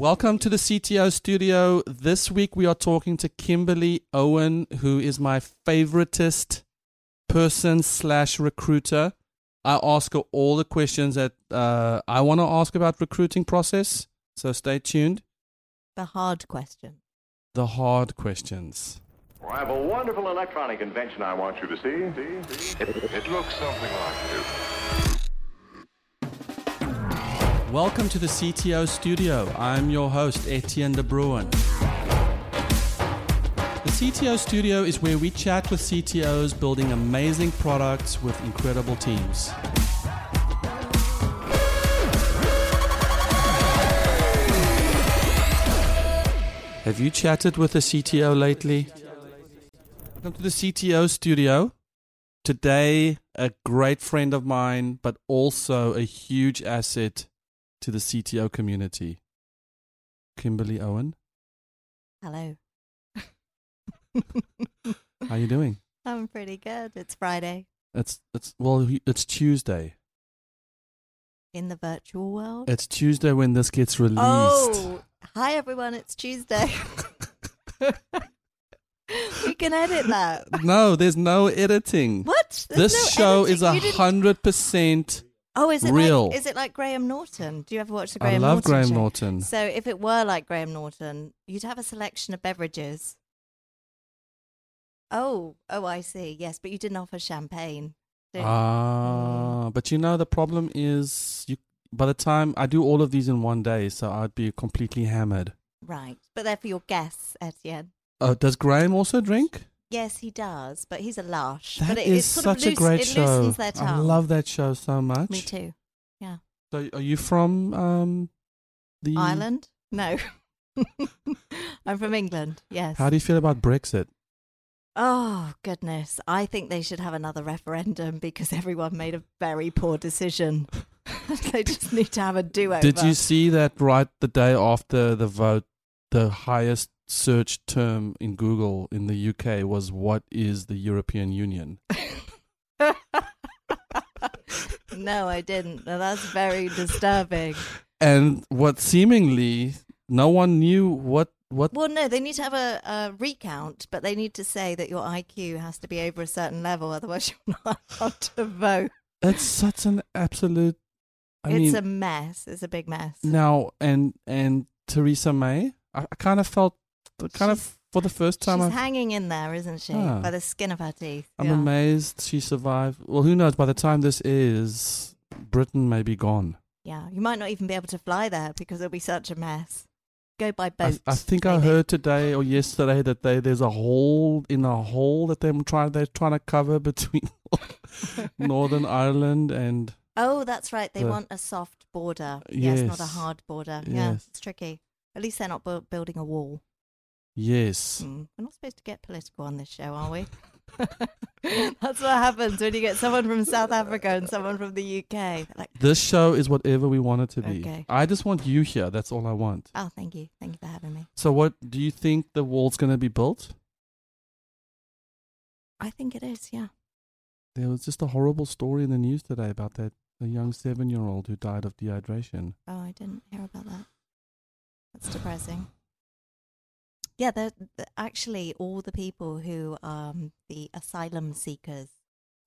Welcome to the CTO studio. This week we are talking to Kimberly Owen, who is my favoritist person slash recruiter. I ask her all the questions that uh, I want to ask about recruiting process. So stay tuned. The hard question. The hard questions. I have a wonderful electronic invention I want you to see. See? See? It, it looks something like this. Welcome to the CTO studio. I'm your host, Etienne de Bruin. The CTO studio is where we chat with CTOs building amazing products with incredible teams. Have you chatted with a CTO lately? Welcome to the CTO studio. Today, a great friend of mine, but also a huge asset to the CTO community. Kimberly Owen, Hello. how you doing? I'm pretty good. It's Friday It's it's well, it's Tuesday. in the virtual world. It's Tuesday when this gets released. Oh, hi everyone. It's Tuesday. we can edit that. No, there's no editing. What? There's this no show is a hundred percent. Oh, is it real. Like, is it like Graham Norton? Do you ever watch the Graham? I love Norton Graham show? Norton. So if it were like Graham Norton, you'd have a selection of beverages. Oh, oh, I see. Yes, but you didn't offer champagne. Ah, but you know the problem is you. By the time I do all of these in one day, so I'd be completely hammered. right, but they're for your guests, Etienne. Uh, does Graham also drink? Yes, he does, but he's a lush. That but it, is sort such of loose, a great show. loosens their tongue. I love that show so much. Me too. Yeah. So, are you from um, the Ireland? No. I'm from England. Yes. How do you feel about Brexit? oh goodness! I think they should have another referendum because everyone made a very poor decision. they just need to have a do-over. Did you see that right the day after the vote, the highest search term in Google in the UK was "What is the European Union?" no, I didn't. Now, that's very disturbing. And what seemingly no one knew what what Well, no, they need to have a, a recount, but they need to say that your IQ has to be over a certain level, otherwise you're not allowed to vote. it's such an absolute. I it's mean, a mess. It's a big mess. now and and Theresa May, I, I kind of felt kind She's- of for the first time. She's I've, hanging in there, isn't she? Ah. By the skin of her teeth. I'm yeah. amazed she survived. Well, who knows? By the time this is, Britain may be gone. Yeah, you might not even be able to fly there because it'll be such a mess. Go by I, boat. I think I heard today or yesterday that they there's a hole in a hole that they're trying they're trying to cover between Northern Ireland and Oh, that's right. They the- want a soft border. Yes, not a hard border. Yeah, Yes. it's tricky. At least they're not bu- building a wall. Yes. Hmm. We're not supposed to get political on this show, are we? that's what happens when you get someone from South Africa and someone from the UK. Like, This show is whatever we want it to be. Okay. I just want you here. That's all I want. oh, thank you. Thank you for having me. So, what do you think the wall's going to be built? I think it is, yeah. There was just a horrible story in the news today about that a young seven-year-old who died of dehydration. Oh, I didn't hear about that. That's depressing. Yeah, actually, all the people who um the asylum seekers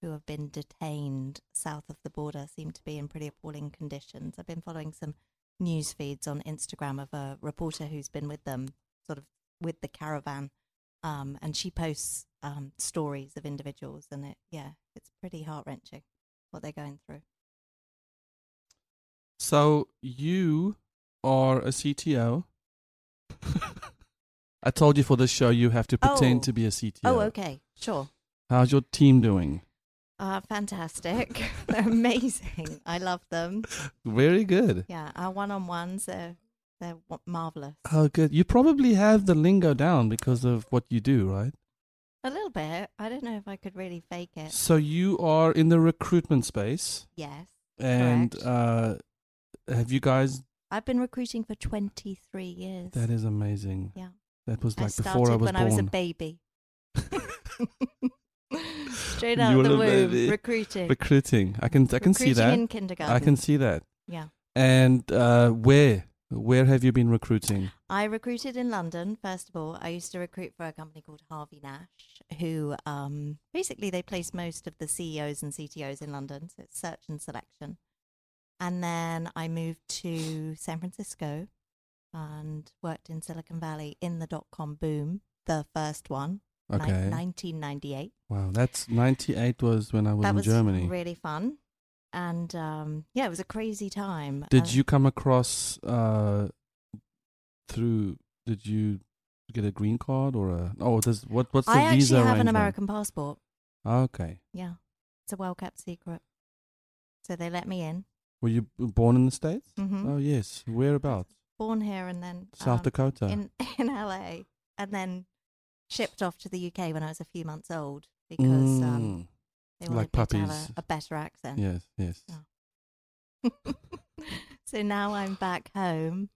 who have been detained south of the border seem to be in pretty appalling conditions. I've been following some news feeds on Instagram of a reporter who's been with them, sort of with the caravan, um, and she posts um, stories of individuals, and it yeah, it's pretty heart wrenching what they're going through. So you are a CTO. I told you for this show you have to pretend Oh. to be a CTO. Oh, okay, sure. How's your team doing? Uh, fantastic. They're amazing. I love them. Very good. Yeah, our one on ones, they're, they're marvelous. Oh, good. You probably have the lingo down because of what you do, right? A little bit. I don't know if I could really fake it. So you are in the recruitment space, Yes, and uh, have you guys? I've been recruiting for 23 years. That is amazing. Yeah. That was I like started before I was when I was a born. baby. Straight You out were the womb, baby. recruiting. Recruiting. I can I can see that. in kindergarten. I can see that. Yeah. And uh, where Where have you been recruiting? I recruited in London, first of all. I used to recruit for a company called Harvey Nash, who um, basically they place most of the CEOs and CTOs in London. So it's search and selection. And then I moved to San Francisco and worked in Silicon Valley in the dot com boom, the first one, ni- Okay. 1998. Wow, that's 98 was when I was that in was Germany. really fun. And um, yeah, it was a crazy time. Did And- you come across uh through did you get a green card or a Oh, does what what's the visa? I actually have an? American passport. Okay. Yeah. It's a well kept secret. So they let me in. Were you born in the States? hmm Oh, yes. Whereabouts? Born here and then South um, Dakota. in in LA, and then shipped off to the UK when I was a few months old because um, Mm, they like wanted me to have puppies. a, a better accent. yes, yes. Yeah. so now I'm back home,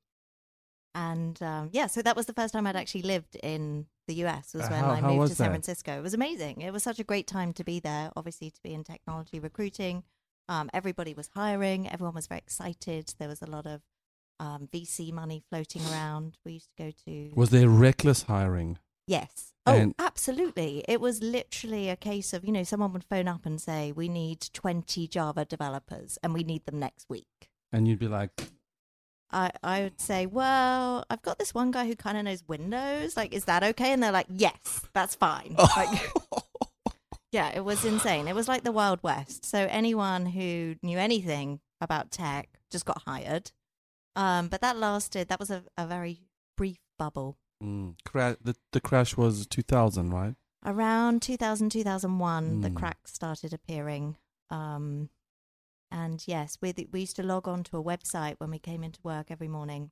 and um, yeah, so that was the first time I'd actually lived in the US. Was Uh, when how- I moved to San that? Francisco. It was amazing. It was such a great time to be there. Obviously, to be in technology recruiting. Um, everybody was hiring. Everyone was very excited. There was a lot of um, VC money floating around. We used to go to Was there reckless hiring? Yes. Oh, absolutely. It was literally a case of, you know, someone would phone up and say, we need 20 Java developers and we need them next week. And you'd be like, I, I would say, well, I've got this one guy who kind of knows Windows. Like, is that okay? And they're like, yes, that's fine. Like, yeah, it was insane. It was like the Wild West. So anyone who knew anything about tech just got hired. Um, but that lasted, that was a, a very brief bubble. mm, cra- the the crash was 2000, right? around 2000 2001 the Mm. cracks started appearing um and yes we we used to log on to a website when we came into work every morning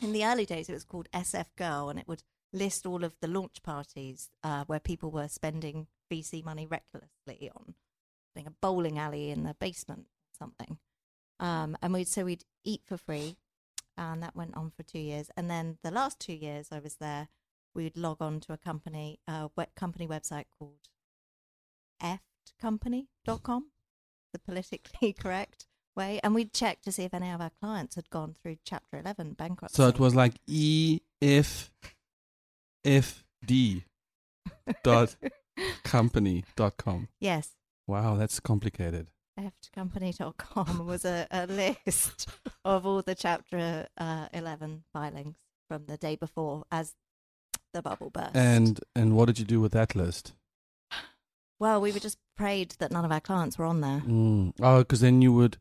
in the early days it was called sf girl and it would list all of the launch parties uh, where people were spending vc money recklessly on a bowling alley in the basement or something um and we'd so we'd eat for free and that went on for two years and then the last two years i was there we'd log on to a company, a web company website called eftcompany.com, the politically correct way, and we'd check to see if any of our clients had gone through Chapter 11 bankruptcy. So it was like E F F D dot company dot com. yes, Wow, that's complicated. eftcompany.com was a, a list of all the Chapter uh, 11 filings from the day before as the bubble burst. And and what did you do with that list? well, we were just prayed that none of our clients were on there. Mm. Oh, because then you would,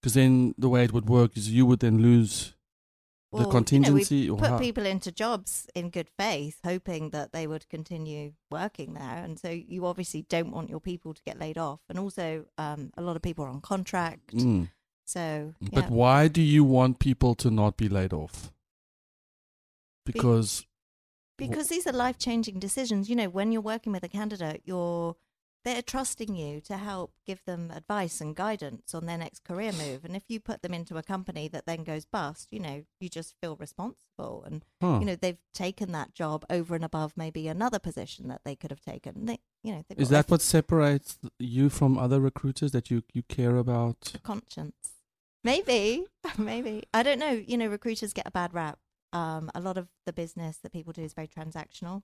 because then the way it would work is you would then lose the contingency. You know, put how- people into jobs in good faith, hoping that they would continue working there, and so you obviously don't want your people to get laid off. And also, um, a lot of people are on contract, Mm. so yeah. But why do you want people to not be laid off? Because because these are life changing decisions. You know, when you're working with a candidate, you're they're trusting you to help give them advice and guidance on their next career move. And if you put them into a company that then goes bust, you know, you just feel responsible and huh. you know they've taken that job over and above maybe another position that they could have taken. They, you know, is that what separates you from other recruiters that you you care about? a conscience? Maybe, maybe I don't know. You know, recruiters get a bad rap. Um, a lot of the business that people do is very transactional,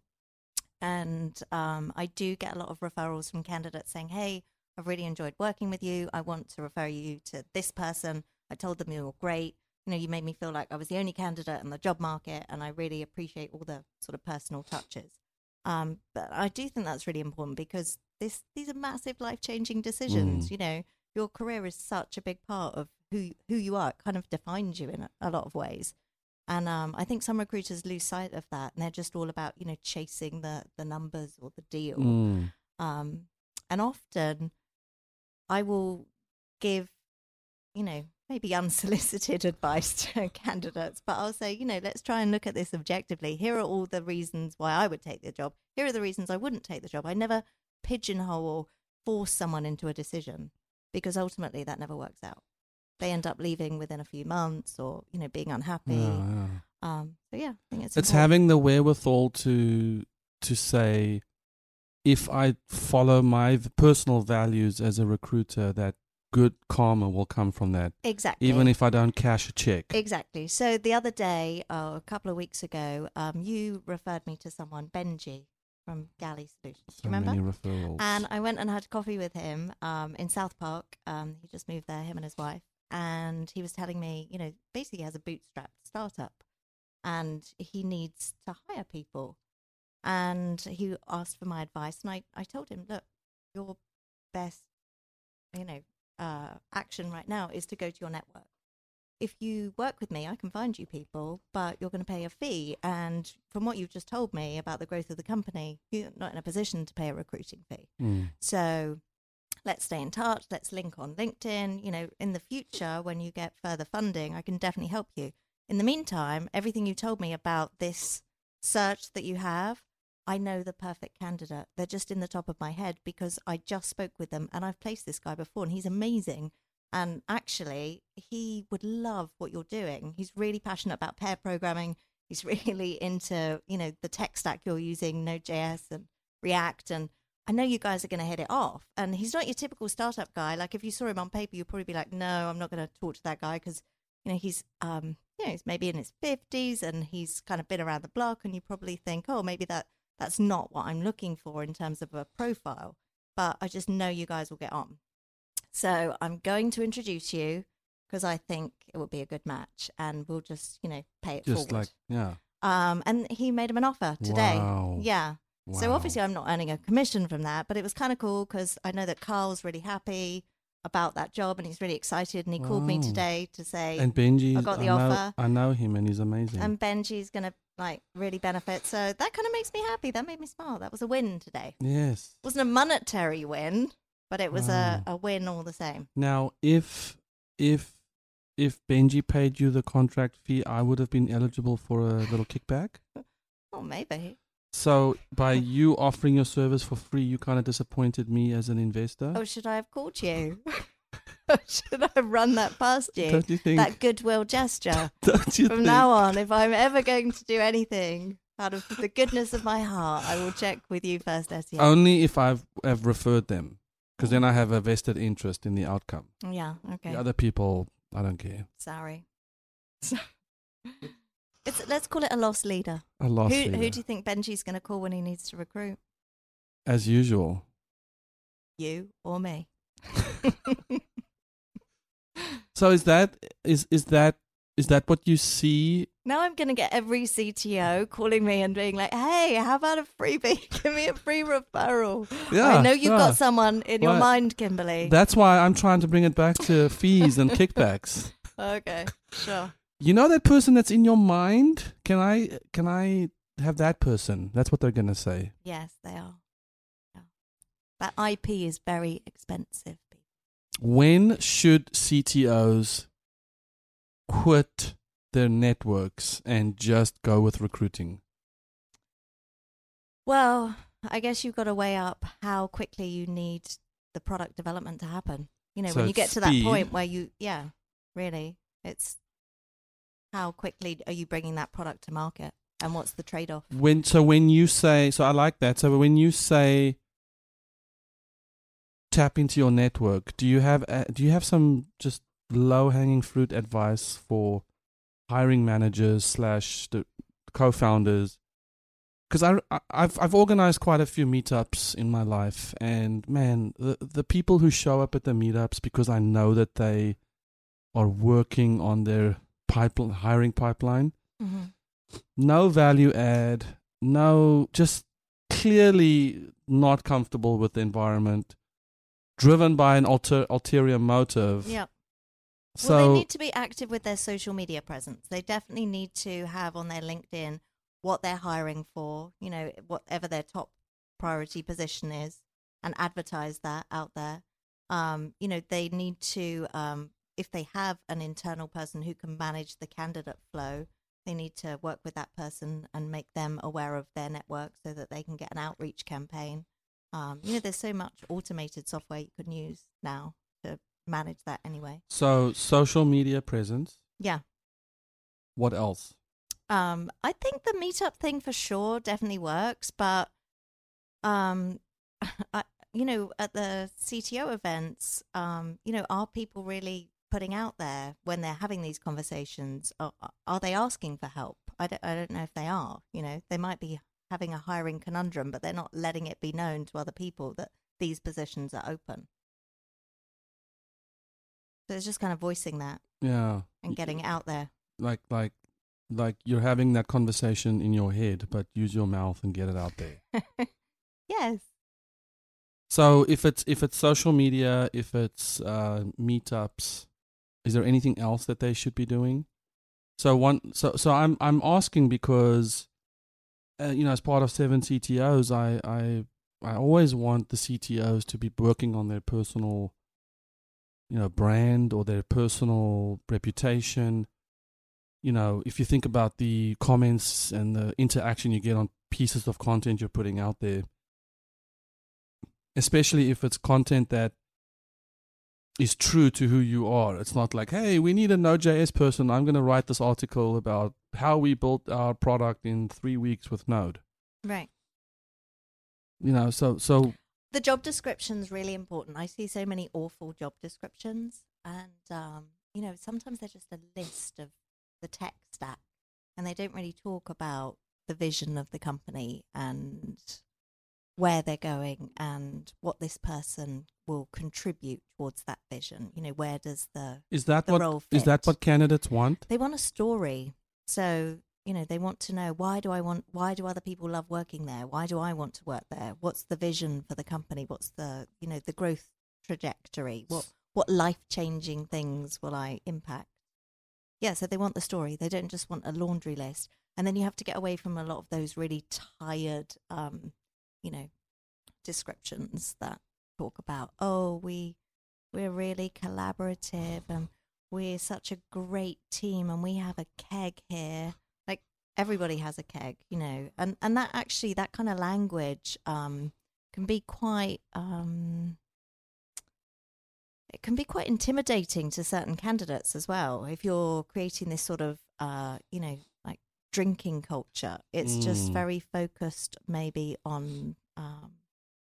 and um, I do get a lot of referrals from candidates saying, "Hey, I've really enjoyed working with you. I want to refer you to this person. I told them you were great. You know, you made me feel like I was the only candidate in the job market, and I really appreciate all the sort of personal touches." Um, but I do think that's really important because this these are massive life changing decisions. Mm. You know, your career is such a big part of who who you are. It kind of defines you in a, a lot of ways. And um, I think some recruiters lose sight of that, and they're just all about you know chasing the the numbers or the deal. Mm. Um, and often, I will give, you know, maybe unsolicited advice to candidates, but I'll say, you know, let's try and look at this objectively. Here are all the reasons why I would take the job. Here are the reasons I wouldn't take the job. I never pigeonhole or force someone into a decision because ultimately that never works out. They end up leaving within a few months or, you know, being unhappy. Yeah, yeah. Um, so yeah, I think it's It's important. having the wherewithal to to say, if I follow my personal values as a recruiter, that good karma will come from that, Exactly. even if I don't cash a check. Exactly. So the other day, oh, a couple of weeks ago, um, you referred me to someone, Benji from Galley Solutions. Do so you remember? many referrals. And I went and had coffee with him um, in South Park. Um, he just moved there, him and his wife. And he was telling me, you know, basically he has a bootstrapped startup and he needs to hire people. And he asked for my advice. And I, I told him, look, your best, you know, uh, action right now is to go to your network. If you work with me, I can find you people, but you're going to pay a fee. And from what you've just told me about the growth of the company, you're not in a position to pay a recruiting fee. Mm. So let's stay in touch. Let's link on LinkedIn. You know, in the future, when you get further funding, I can definitely help you. In the meantime, everything you told me about this search that you have, I know the perfect candidate. They're just in the top of my head because I just spoke with them and I've placed this guy before and he's amazing. And actually, he would love what you're doing. He's really passionate about pair programming. He's really into, you know, the tech stack you're using, Node.js and React. And I know you guys are going to hit it off. And he's not your typical startup guy. Like if you saw him on paper, you'd probably be like, no, I'm not going to talk to that guy because, you know, he's, um, you know, he's maybe in his 50s and he's kind of been around the block. And you probably think, oh, maybe that that's not what I'm looking for in terms of a profile. But I just know you guys will get on. So I'm going to introduce you because I think it will be a good match and we'll just, you know, pay it Just forward. like, yeah. um, and he made him an offer today. Wow. Yeah. So obviously I'm not earning a commission from that, but it was kind of cool because I know that Carl's really happy about that job and he's really excited. And he called me today to say, And Benji, I got the know, offer. I know him and he's amazing. and Benji's going to like really benefit. So that kind of makes me happy. That made me smile. That was a win today. yes. It wasn't a monetary win, but it was Wow. a, a win all the same. Now, if if if Benji paid you the contract fee, I would have been eligible for a little kickback. Oh, maybe. So by you offering your service for free, you kind of disappointed me as an investor. Oh, should I have called you? Oh, should I have run that past you? don't you think? That goodwill gesture. don't you From think? now on, if I'm ever going to do anything out of the goodness of my heart, I will check with you first, SEO. Only if I've have referred them, because then I have a vested interest in the outcome. yeah, okay. The other people, I don't care. Sorry. it's, let's call it a lost leader. I lost Who, leader, who do you think Benji's going to call when he needs to recruit? as usual. You or me? So is that is is that is that what you see? now I'm going to get every CTO calling me and being like, hey, how about a freebie? Give me a free referral. Yeah, I know you've yeah. got someone in your mind, Kimberly. That's why I'm trying to bring it back to fees and kickbacks. okay, sure. You know that person that's in your mind? Can I can I have that person? That's what they're gonna say. Yes, they are. Yeah. That IP is very expensive. When should CTOs quit their networks and just go with recruiting? Well, I guess you've got to weigh up how quickly you need the product development to happen. You know, So when you get to that speed. point where you, yeah, really, it's how quickly are you bringing that product to market and what's the trade off? When so when you say so I like that. So when you say tap into your network, do you have uh, do you have some just low hanging fruit advice for hiring managers slash the co-founders? Because I, I I've I've organized quite a few meetups in my life, and man, the the people who show up at the meetups because I know that they are working on their pipeline hiring pipeline Mm-hmm. no value add, no, just clearly not comfortable with the environment, driven by an alter, ulterior motive. Yeah. So well, they need to be active with their social media presence. They definitely need to have on their LinkedIn what they're hiring for, you know, whatever their top priority position is, and advertise that out there. Um, you know, they need to, um, if they have an internal person who can manage the candidate flow, they need to work with that person and make them aware of their network so that they can get an outreach campaign. Um, you know, there's so much automated software you can use now to manage that anyway. so social media presence. Yeah. What else? Um, I think the meetup thing for sure definitely works, but um, I you know, at the CTO events, um, you know, are people really putting out there when they're having these conversations? Are, are they asking for help? I don't, I don't know if they are. You know, they might be having a hiring conundrum, but they're not letting it be known to other people that these positions are open. So it's just kind of voicing that Yeah. and getting it out there. Like like like you're having that conversation in your head, but use your mouth and get it out there. yes. So if it's if it's social media, if it's uh, meetups, is there anything else that they should be doing? So one, so so I'm I'm asking because, uh, you know, as part of seven CTOs, I I I always want the CTOs to be working on their personal, you know, brand or their personal reputation. You know, if you think about the comments and the interaction you get on pieces of content you're putting out there, especially if it's content that is true to who you are. It's not like, hey, we need a Node.js person. I'm going to write this article about how we built our product in three weeks with Node. Right. You know, so so the job description's really important. I see so many awful job descriptions, and um, you know sometimes they're just a list of the tech stack, and they don't really talk about the vision of the company and where they're going and what this person will contribute towards that vision. You know, where does the is that the what role is that what candidates want? they want a story. So, you know, they want to know why do I want why do other people love working there? Why do I want to work there? What's the vision for the company? What's the, you know, the growth trajectory? What what life-changing things will I impact? Yeah, so they want the story. They don't just want a laundry list. And then you have to get away from a lot of those really tired um, you know, descriptions that talk about, oh, we we're really collaborative and we're such a great team and we have a keg here. Like everybody has a keg you know and and that actually that kind of language um can be quite um it can be quite intimidating to certain candidates as well. If you're creating this sort of uh you know drinking culture it's just Mm. very focused maybe on um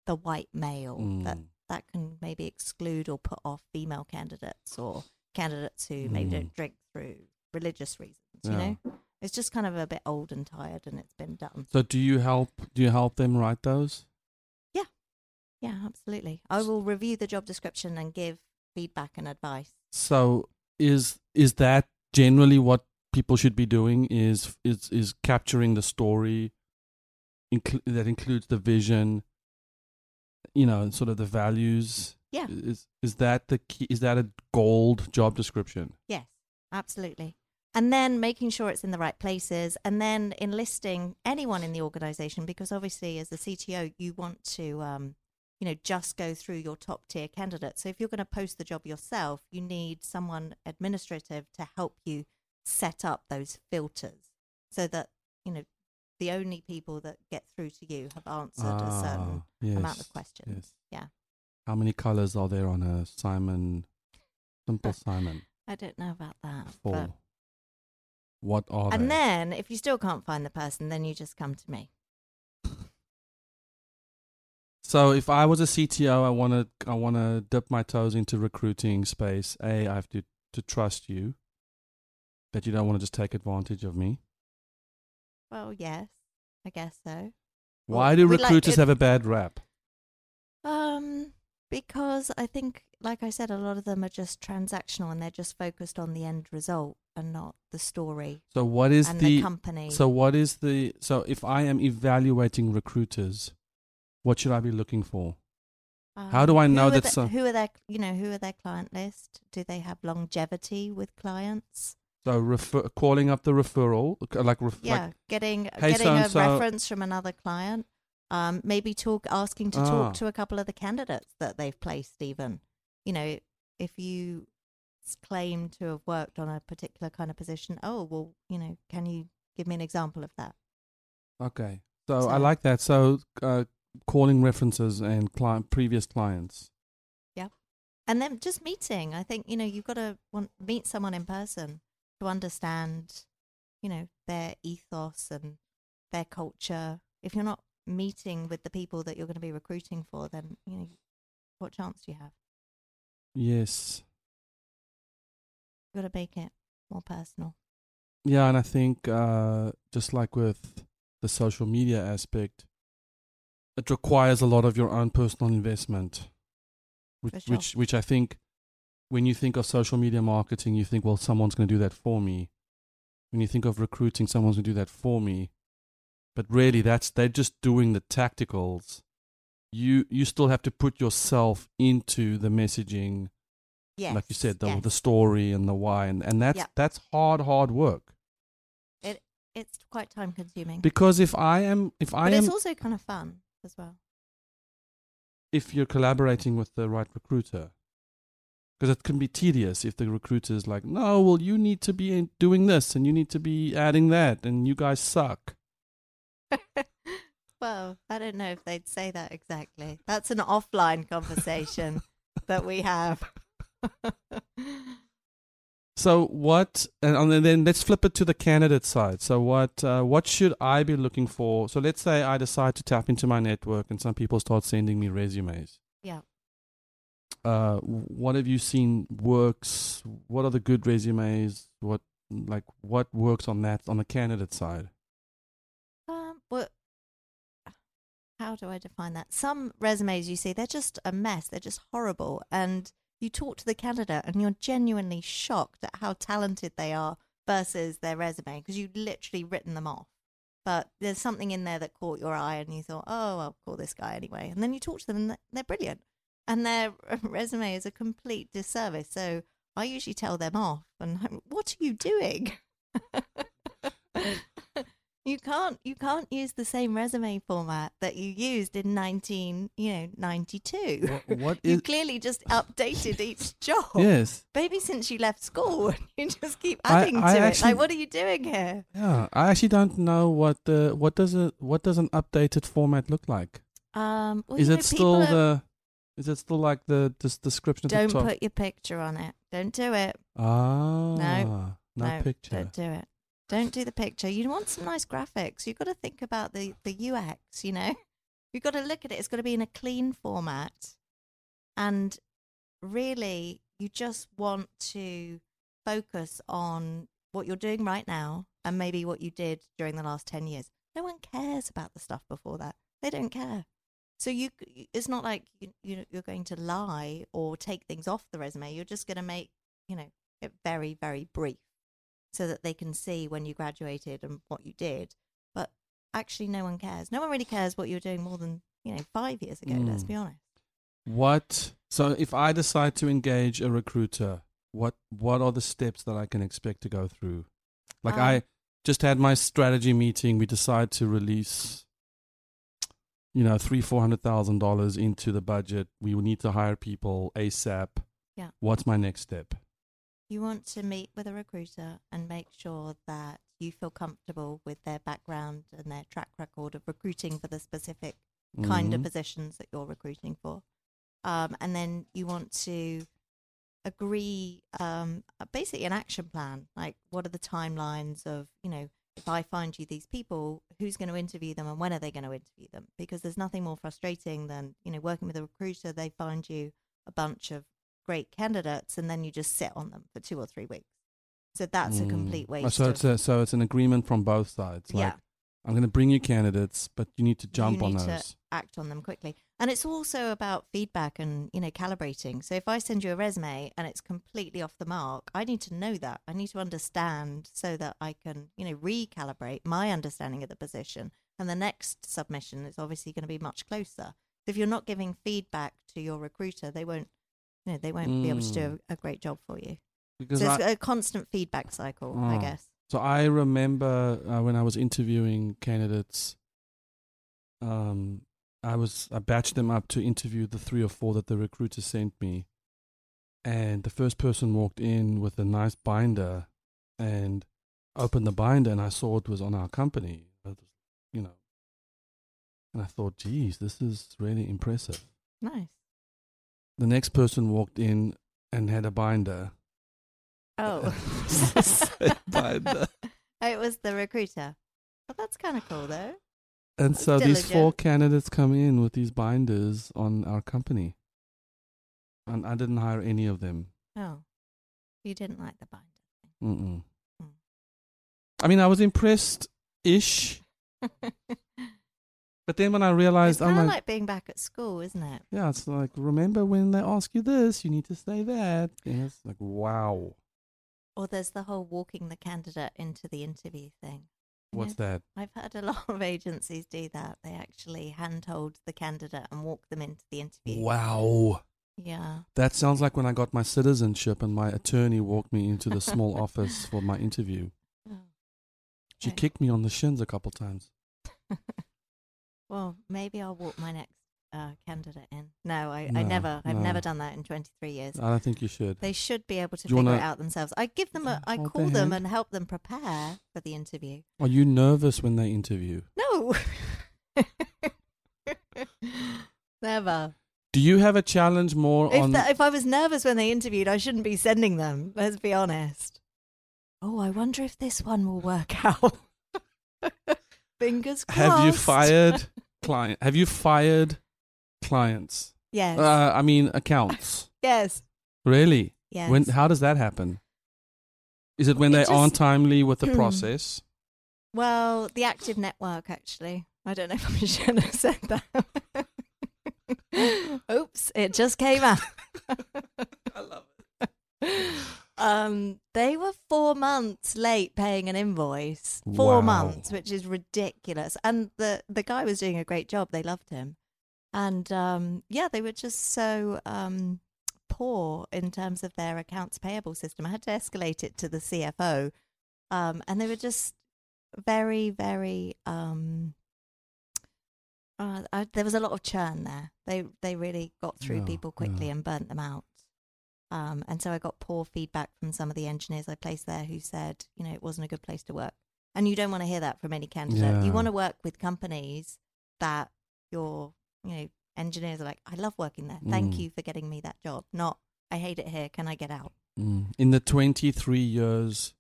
the white male that Mm. that can maybe exclude or put off female candidates or candidates who maybe Mm. don't drink through religious reasons. You know, it's just kind of a bit old and tired, and it's been done. So do you help do you help them write those? Yeah, yeah, absolutely. I will review the job description and give feedback and advice. So is is that generally what people should be doing? Is is is capturing the story that includes the vision, you know, sort of the values. Yeah. Is is that the key? Is that a gold job description? Yes, absolutely. And then making sure it's in the right places, and then enlisting anyone in the organization because obviously, as the CTO, you want to, um, you know, just go through your top tier candidates. So if you're going to post the job yourself, you need someone administrative to help you set up those filters so that you know the only people that get through to you have answered a certain Ah, amount of questions. yes. Yeah. How many colors are there on a Simon? Simple Simon. I don't know about that. Four. But, What are and they? then if you still can't find the person, then you just come to me. So if I was a CTO, I want to I want to dip my toes into recruiting space. A, I have to to trust you that you don't want to just take advantage of me. Well, yes, I guess so. Well, Why do we'd like recruiters have a bad rap? Um, because I think, like I said, a lot of them are just transactional and they're just focused on the end result and not the story So what is and the, the, company. so what is the so if I am evaluating recruiters, what should I be looking for? how do I Um, know that the- some- who are their, you know, who are their client list? Do they have longevity with clients? So refer, calling up the referral, like ref, Yeah, like getting Hey, getting a so-and-so- reference from another client. Um, maybe talk asking to Ah. talk to a couple of the candidates that they've placed. Even, you know, if you claim to have worked on a particular kind of position, oh well, you know, can you give me an example of that? okay. So, I like that. So uh, calling references and client previous clients. Yeah, and then just meeting. I think you know you've got to want meet someone in person to understand, you know, their ethos and their culture. If you're not meeting with the people that you're going to be recruiting for, then you know what chance do you have? Yes. You've got to make it more personal. Yeah, and I think uh, just like with the social media aspect, it requires a lot of your own personal investment, which sure. which, which I think when you think of social media marketing, you think, well, someone's going to do that for me. When you think of recruiting, someone's going to do that for me. But really, that's they're just doing the tacticals. You you still have to put yourself into the messaging, Yes, like you said, the yes. the story and the why, and, and that's Yeah. that's hard, hard work. It it's quite time consuming, Because if I am, if I but am, it's also kind of fun as well. if you're collaborating with the right recruiter, because it can be tedious if the recruiter is like, no, well, you need to be doing this and you need to be adding that, and you guys suck. well, I don't know if they'd say that exactly. That's an offline conversation that we have. So what? And then let's flip it to the candidate side. So what? Uh, what should I be looking for? So let's say I decide to tap into my network, and some people start sending me resumes. yeah. Uh, what have you seen works? What are the good resumes? What like what works on that on the candidate side? Um, well, how do I define that? Some resumes you see, they're just a mess. They're just horrible. And you talk to the candidate and you're genuinely shocked at how talented they are versus their resume because you've literally written them off. But there's something in there that caught your eye and you thought, oh, I'll call this guy anyway. And then you talk to them and they're brilliant. And their resume is a complete disservice. So I usually tell them off and I'm, what are you doing? you can't you can't use the same resume format that you used in 19 you know 92 What, what you is? clearly just updated each job Yes. maybe since you left school you just keep adding I to it actually- like what are you doing here Yeah, I actually don't know what the what does a what does an updated format look like? um well, is it know, still are- the is it still like the this description at don't the top? put your picture on it. Don't do it. Ah, no, no, picture. don't do it. Don't do the picture. You want some nice graphics. You've got to think about the the ux you know? You've got to look at it. It's got to be in a clean format. And really you just want to focus on what you're doing right now and maybe what you did during the last 10 years. No one cares about the stuff before that. They don't care so you, it's not like you, you you're going to lie or take things off the resume you're just going to make you know it very very brief so that they can see when you graduated and what you did but actually no one cares no one really cares what you were doing more than you know 5 years ago let's Mm. be honest What? So if I decide to engage a recruiter, what what are the steps that I can expect to go through? Like Um, I just had my strategy meeting. We decide to release, you know, three four hundred thousand dollars into the budget. We will need to hire people ASAP. Yeah. What's my next step? You want to meet with a recruiter and make sure that you feel comfortable with their background and their track record of recruiting for the specific kind of Mhm. positions that you're recruiting for. Um, and then you want to agree um, basically an action plan like what are the timelines of you know if i find you these people who's going to interview them and when are they going to interview them because there's nothing more frustrating than you know working with a recruiter they find you a bunch of great candidates and then you just sit on them for two or three weeks so that's a Mm. complete Oh, waste So of, it's a, so it's an agreement from both sides. Like yeah I'm going to bring you candidates, but you need to jump on need to those. act on them quickly. And it's also about feedback and, you know, calibrating. So if I send you a resume and it's completely off the mark, I need to know that. I need to understand so that I can, you know, recalibrate my understanding of the position. And the next submission is obviously going to be much closer. If you're not giving feedback to your recruiter, they won't, you know, they won't be able to do hmm. a, a great job for you. Because so I, it's a constant feedback cycle, I Oh. guess. So I remember uh, when I was interviewing candidates, um, I was I batched them up to interview the three or four that the recruiter sent me, and the first person walked in with a nice binder, and opened the binder, and I saw it was on our company, you know, and I thought, geez, this is really impressive. Nice. The next person walked in and had a binder. Oh. Binder. it was the recruiter. But that's kind of cool, though. And so these four candidates come in with these binders on our company. And I didn't hire any of them. Oh, you didn't like the binder. Mm-mm. Hmm. I mean, I was impressed ish. But then when I it's realized, kind I'm of like, like being back at school, isn't it? yeah, it's like, remember when they ask you this, you need to say that. And it's like, wow. Or there's the whole walking the candidate into the interview thing. What's Yeah. that? I've heard a lot of agencies do that. They actually handhold the candidate and walk them into the interview. Wow. Yeah. That sounds like when I got my citizenship and my attorney walked me into the small office for my interview. Oh. She Okay. kicked me on the shins a couple times. well, maybe I'll walk my next uh, candidate in. No, I, I No, never. I've no. never done that in 23 years. I don't think you should. They should be able to figure wanna- it out themselves. I give them a, I Hold call them and help them prepare for the interview. Are you nervous when they interview? No. Never. Do you have a challenge more If, on? the, if I was nervous when they interviewed, I shouldn't be sending them. Let's be honest. Oh, I wonder if this one will work out. Fingers crossed. have you fired client? Have you fired clients? Yes. Uh, I mean accounts. yes. Really? Yes. When? How does that happen? Is it when It they aren't timely with the process? well, the active network, actually. I don't know if I should have said that. Oops, it just came out. I love it. Um, they were four months late paying an invoice. Four Wow. months, which is ridiculous. And the the guy was doing a great job. They loved him, and um, yeah, they were just so um, poor in terms of their accounts payable system. I had to escalate it to the CFO, um, and they were just very, very. Um, uh, I, there was a lot of churn there. They they really got through Yeah, people quickly yeah. and burnt them out. Um, and so I got poor feedback from some of the engineers I placed there who said, you know, it wasn't a good place to work. And you don't want to hear that from any candidate. Yeah. You want to work with companies that your, you know, engineers are like, I love working there. Thank Mm. you for getting me that job. Not, I hate it here. Can I get out? Mm. In the 23 years,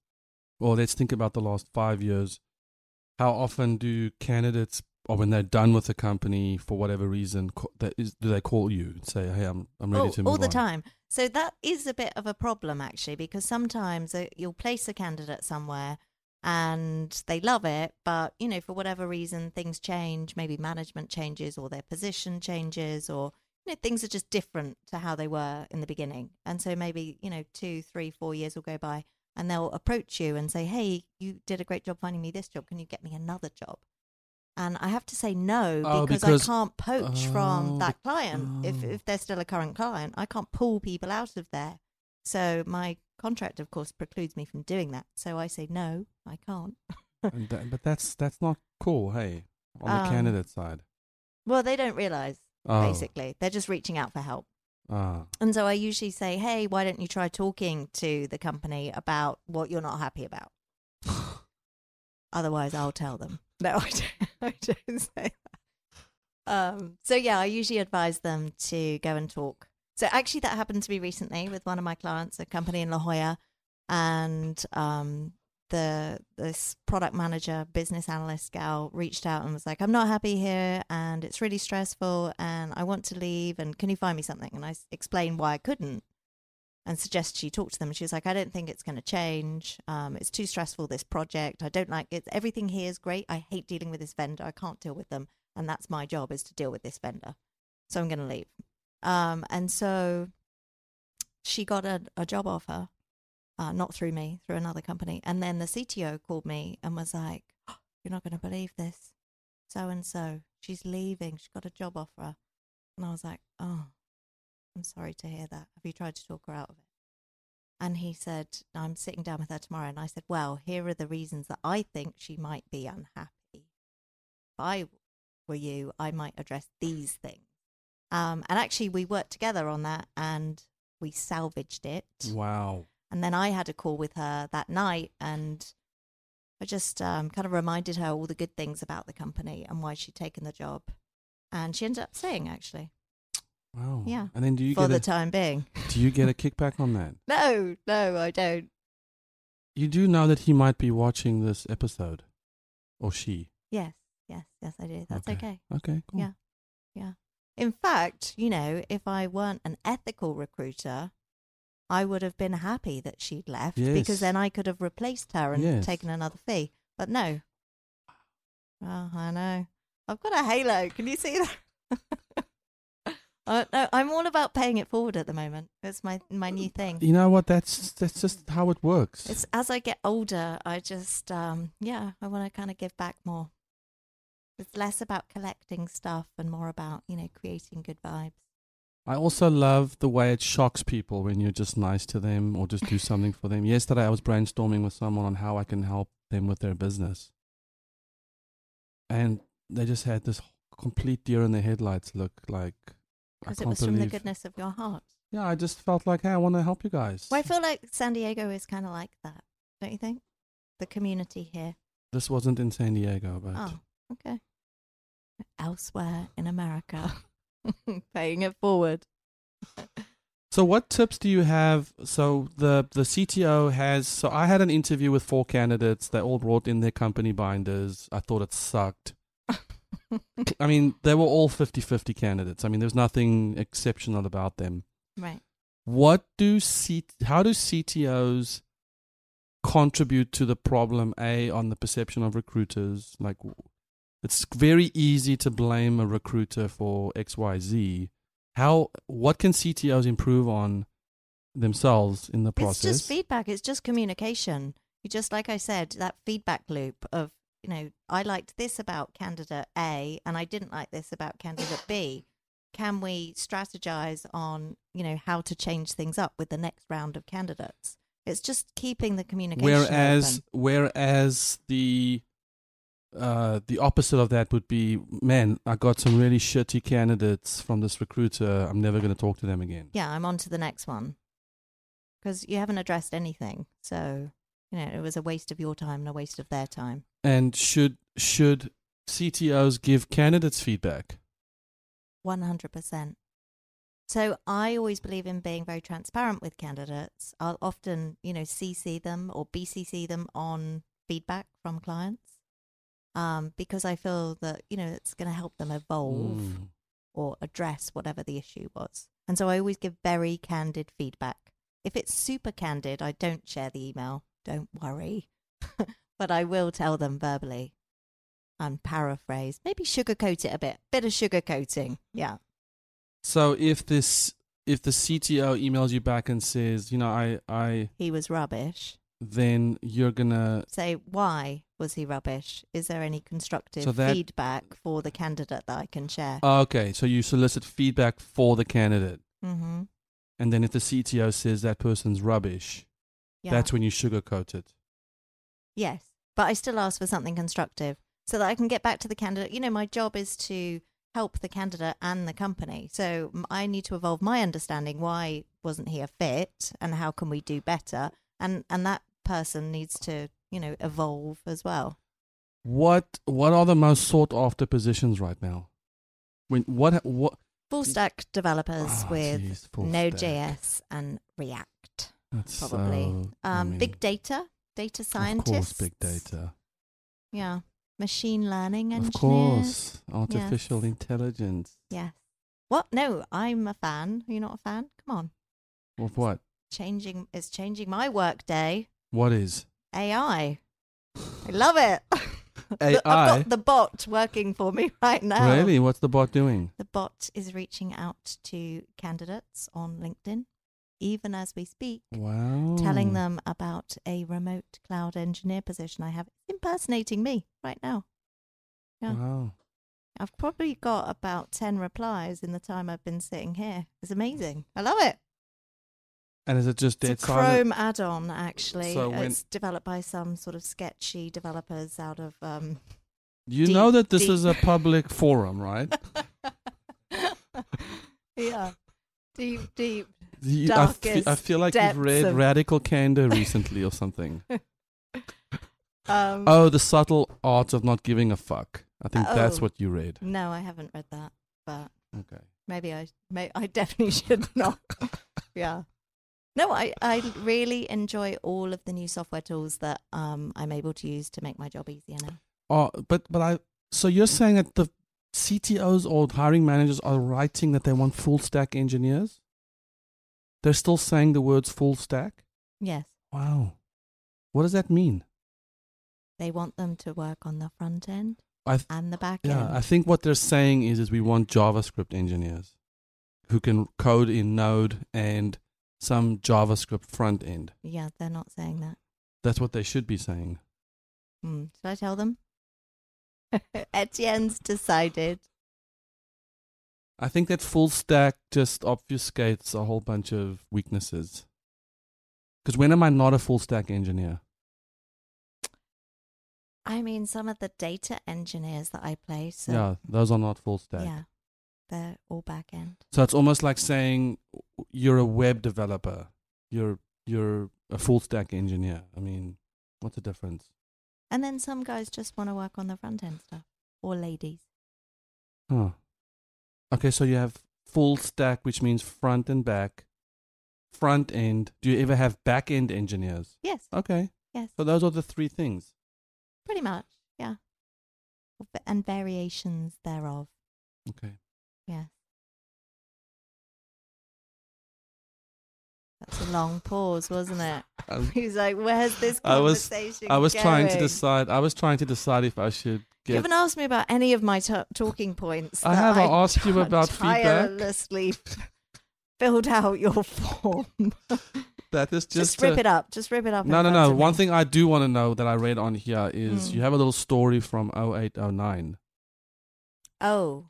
well, let's think about the last five years. How often do candidates, or when they're done with the company for whatever reason, ca- that is, do they call you and say, "Hey, I'm I'm ready Oh, to move all the on"? time. So that is a bit of a problem actually, because sometimes uh, you'll place a candidate somewhere and they love it, but you know for whatever reason things change, maybe management changes or their position changes, or you know things are just different to how they were in the beginning, and so maybe you know two, three, four years will go by, and they'll approach you and say, "Hey, you did a great job finding me this job. Can you get me another job?" And I have to say no Oh, because, because- I can't poach from Oh, that client. If oh. if they're still a current client, I can't pull people out of there. So my contract, of course, precludes me from doing that. So I say no, I can't. That- but that's that's not cool. Hey, on the Um, candidate side. Well, they don't realize. Oh, Basically, they're just reaching out for help. ah, And so I usually say, "Hey, why don't you try talking to the company about what you're not happy about? Otherwise, I'll tell them." No, I don't, I don't say that. Um, so yeah, I usually advise them to go and talk. So actually, that happened to me recently with one of my clients, a company in La Jolla, and um, the this product manager, business analyst gal reached out and was like, "I'm not happy here, and it's really stressful, and I want to leave. And can you find me something?" And I explained why I couldn't, and suggested she talk to them. She was like, "I don't think it's going to change. Um, it's too stressful. This project, I don't like it. Everything here is great. I hate dealing with this vendor. I can't deal with them, and that's my job is to deal with this vendor. So I'm going to leave." Um, and so she got a, a job offer, uh, not through me, through another company. And then the CTO called me and was like, "Oh, You're not going to believe this. So and so, she's leaving. She's got a job offer. And I was like, Oh, I'm sorry to hear that. Have you tried to talk her out of it? And he said, I'm sitting down with her tomorrow. And I said, Well, here are the reasons that I think she might be unhappy. If I were you, I might address these things. Um, and actually, we worked together on that and we salvaged it. wow. And then I had a call with her that night and I just um, kind of reminded her all the good things about the company and why she'd taken the job. And she ended up staying, actually, Wow. Yeah. And then do you for get the a, time being. do you get a kickback on that? No, no, I don't. You do know that he might be watching this episode, or she. Yes, Yes, yes, I do. That's Okay. okay. Okay, cool. Yeah. Yeah. In fact, you know, if I weren't an ethical recruiter, I would have been happy that she'd left Yes. because then I could have replaced her and Yes. taken another fee. But no. Oh, I know. I've got a halo. Can you see that? uh, no, I'm all about paying it forward at the moment. It's my my new thing. You know what? That's that's just how it works. It's as I get older, I just um yeah, I want to kind of give back more. It's less about collecting stuff and more about, you know, creating good vibes. I also love the way it shocks people when you're just nice to them or just do something for them. Yesterday, I was brainstorming with someone on how I can help them with their business. And they just had this complete deer in the headlights look like. Because it was from the goodness of your heart. Yeah, I just felt like, hey, I want to help you guys. Well, I feel like San Diego is kind of like that, don't you think? The community here. This wasn't in San Diego, but Oh, okay. Elsewhere in America, paying it forward. So what tips do you have? So the the CTO has so I had an interview with four candidates. They all brought in their company binders. I thought it sucked. I mean, they were all 50-50 candidates. I mean, there's nothing exceptional about them. right. What do C how do CTOs contribute to the problem A on the perception of recruiters? Like it's very easy to blame a recruiter for XYZ. How what can CTOs improve on themselves in the process? It's just feedback. It's just communication. You just, like I said, that feedback loop of, you know, I liked this about candidate A and I didn't like this about candidate B. Can we strategize on, you know, how to change things up with the next round of candidates? It's just keeping the communication. whereas open. whereas the uh the opposite of that would be man i got some really shitty candidates from this recruiter i'm never going to talk to them again yeah, I'm on to the next one because you haven't addressed anything. So, you know, it was a waste of your time and a waste of their time. and should should ctos give candidates feedback 100%. So I always believe in being very transparent with candidates. I'll often, you know, CC them or BCC them on feedback from clients um, because I feel that, you know, it's going to help them evolve Mm. or address whatever the issue was. And so I always give very candid feedback. If it's super candid, I don't share the email. Don't worry. but I will tell them verbally and paraphrase, maybe sugarcoat it a bit. Bit of sugarcoating. Yeah. so if this if the cto emails you back and says you know i i He was rubbish. Then you're gonna Say, why was he rubbish? Is there any constructive So that- feedback for the candidate that I can share? okay so you solicit feedback for the candidate mm-hmm. and then if the cto says that person's rubbish Yeah. that's when you sugarcoat it Yes, but I still ask for something constructive so that I can get back to the candidate. You know, my job is to help the candidate and the company. So I need to evolve my understanding why wasn't he a fit and how can we do better? And and that person needs to, you know, evolve as well. What what are the most sought after positions right now? When what what Full stack developers Ah, with Node.js and React, that's probably. so- I um, mean, big data, data scientists. Of course, big data. Yeah. Machine learning engineers. Of course, artificial Yes. intelligence. Yes. What? No, I'm a fan. Are you not a fan? Come on. Of what? Changing is changing my work day. What is AI. I love it. AI? I've got the bot working for me right now. Really? What's the bot doing? The bot is reaching out to candidates on LinkedIn, even as we speak, Wow. telling them about a remote cloud engineer position I have impersonating me right now. Yeah. Wow. I've probably got about 10 replies in the time I've been sitting here. It's amazing. I love it. And is it just dead It's a silent? Chrome add-on, actually. So when- it's developed by some sort of sketchy developers out of. Um... You deep- know that this deep- is a public forum, right? yeah, deep, deep. You- I, fe- feel like you've read Radical Candor recently or something. Um, Oh, the subtle art of not giving a fuck. I think that's Oh. what you read. no, I haven't read that, but Okay. maybe I, may, I definitely should not. yeah. No, I, I really enjoy all of the new software tools that um, I'm able to use to make my job easier now. Oh, but but I So you're saying that the CTOs or hiring managers are writing that they want full stack engineers? They're still saying the words full stack? Yes. Wow. What does that mean? They want them to work on the front end th- and the back yeah, end. Yeah, I think what they're saying is is we want JavaScript engineers who can code in Node and some JavaScript front end. yeah, they're not saying that. That's what they should be saying. Hmm. Should I tell them? Etienne's decided. I think that full stack just obfuscates a whole bunch of weaknesses. Because when am I not a full stack engineer? I mean, some of the data engineers that I play, so yeah, those are not full stack. yeah, they're all back end. So it's almost like saying you're a web developer. You're you're a full stack engineer. I mean, what's the difference? And then some guys just want to work on the front end stuff, or ladies. Huh. Okay, so you have full stack, which means front and back. Front end. Do you ever have back end engineers? Yes, Okay. yes, So those are the three things. pretty much. Yeah, and variations thereof. Okay. Yes. That's a long pause, wasn't it? Um, He's like, "Where's this I was- conversation?" I was trying to going?" decide. I was trying to decide if I should give You get. haven't asked me about any of my t- talking points. I that have. I asked ask you about feedback. tirelessly filled out your form. That is Just, just, rip a- it up. Just rip it up. in No, no, front no. of One me. thing I do want to know that I read on here is Mm. you have a little story from 0809, Oh,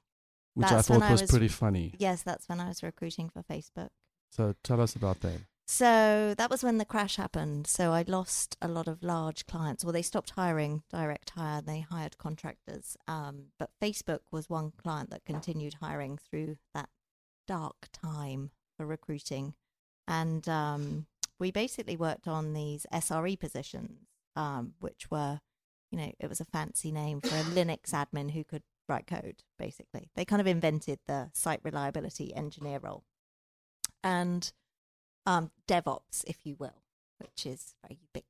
which I That's when thought I was was- pretty funny. yes, that's when I was recruiting for Facebook. So tell us about that. So that was when the crash happened. So I lost a lot of large clients. Well, they stopped hiring direct hire. They hired contractors. Um, but Facebook was one client that continued hiring through that dark time for recruiting. And um, we basically worked on these SRE positions, um, which were, you know, it was a fancy name for a Linux admin who could write code, basically. They kind of invented the site reliability engineer role. And um, DevOps, if you will, which is very big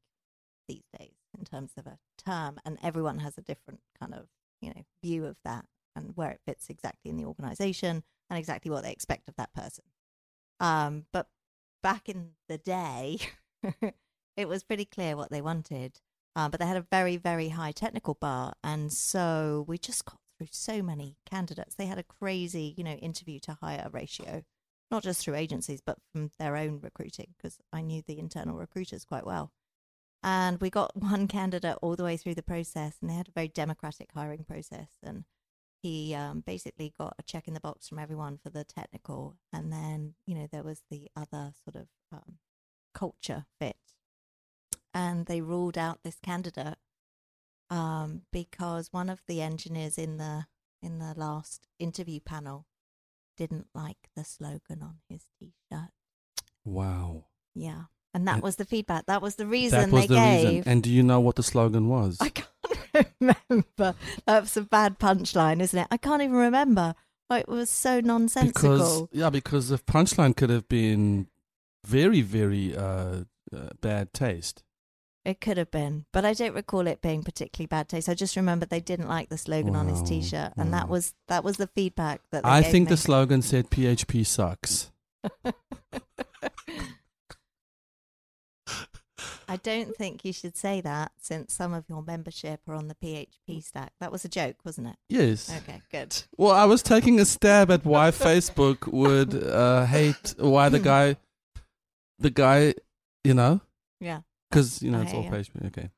these days in terms of a term, and everyone has a different kind of you know view of that and where it fits exactly in the organization and exactly what they expect of that person. Um, but back in the day, it was pretty clear what they wanted, um, but they had a very very high technical bar, and so we just got through so many candidates. They had a crazy you know interview to hire ratio not just through agencies, but from their own recruiting, because I knew the internal recruiters quite well. And we got one candidate all the way through the process, and they had a very democratic hiring process. And he um, basically got a check in the box from everyone for the technical, and then you know there was the other sort of um, culture fit, and they ruled out this candidate um, because one of the engineers in the in the last interview panel didn't like the slogan on his t-shirt. Wow. Yeah. And that And- was the feedback. That was the reason that was they the gave. reason. And do you know what the slogan was? I can't remember. That's a bad punchline, isn't it? I can't even remember. It was so nonsensical. because yeah, because the punchline could have been very, very uh, uh, bad taste. It could have been, but I don't recall it being particularly bad taste. I just remember they didn't like the slogan on his t-shirt, and that was that was the feedback that they I think me. the slogan said PHP sucks. I don't think you should say that since some of your membership are on the PHP stack. That was a joke, wasn't it? Yes. Okay, good. Well, I was taking a stab at why Facebook would uh, hate why the guy, the guy, you know, Yeah. Because you know I it's all. PHP. Okay.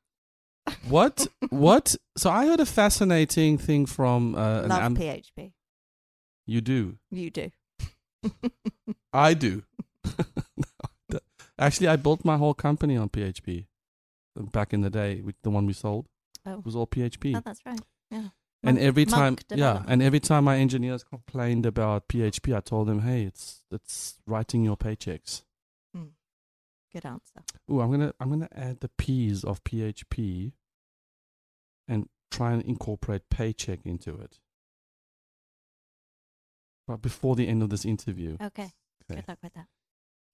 What? what? So I heard a fascinating thing from uh, an Love am- PHP. you do. You do. I do. Actually, I built my whole company on PHP back in the day. With the one we sold, Oh. it was all PHP. Oh, that's right. Yeah. and Monk- every time, yeah, and every time my engineers complained about PHP, I told them, "Hey, it's it's writing your paychecks." Good answer. Ooh, I'm gonna I'm gonna add the P's of PHP, and try and incorporate paycheck into it. But before the end of this interview. Okay. Okay. Good luck with that.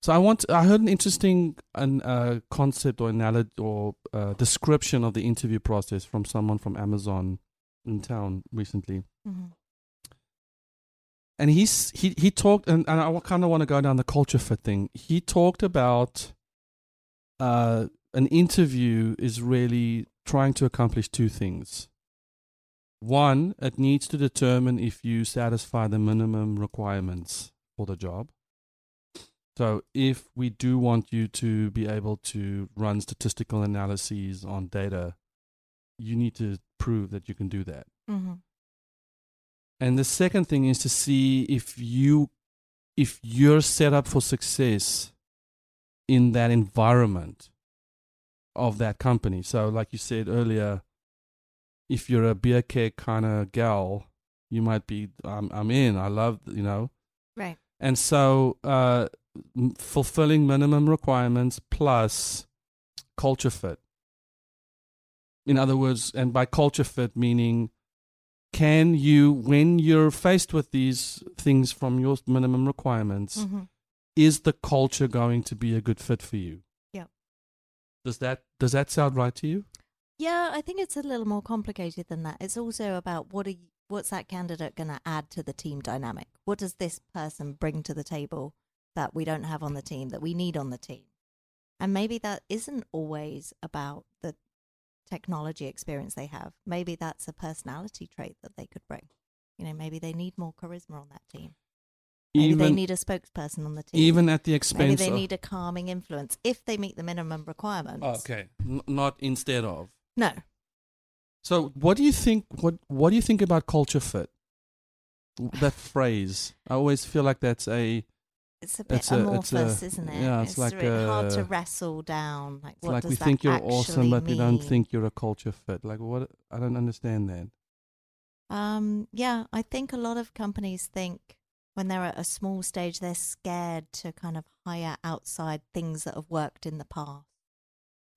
So I want. I heard an interesting an, uh, concept or analogy or uh, description of the interview process from someone from Amazon in town recently, hmm and he's he he talked, and, and I kind of want to go down the culture fit thing. He talked about uh, an interview is really trying to accomplish two things. One, it needs to determine if you satisfy the minimum requirements for the job. So, if we do want you to be able to run statistical analyses on data, you need to prove that you can do that. hmm And the second thing is to see if you if you're set up for success in that environment of that company. So like you said earlier, if you're a beer keg kind of gal, you might be I'm I'm in. I love, you know. Right. And so uh fulfilling minimum requirements plus culture fit. In other words, and by culture fit meaning can you when you're faced with these things from your minimum requirements hmm is the culture going to be a good fit for you Yeah. does that does that sound right to you Yeah, I think it's a little more complicated than that. It's also about what are you, what's that candidate going to add to the team dynamic? What does this person bring to the table that we don't have on the team that we need on the team? And maybe that isn't always about the technology experience they have. Maybe that's a personality trait that they could bring. You know, maybe they need more charisma on that team. Maybe they need a spokesperson on the team. even at the expense. maybe they of need a calming influence if they meet the minimum requirements. Okay N- not instead of No. so what do you think what what do you think about culture fit that phrase i always feel like that's a It's a bit It's a- it's amorphous, a- isn't it? yeah, it's like really hard to wrestle down. Like, it's what like does we that think you're awesome but we don't think you're a culture fit like what i don't understand that Um, yeah, I think a lot of companies think when they're at a small stage, they're scared to kind of hire outside things that have worked in the past,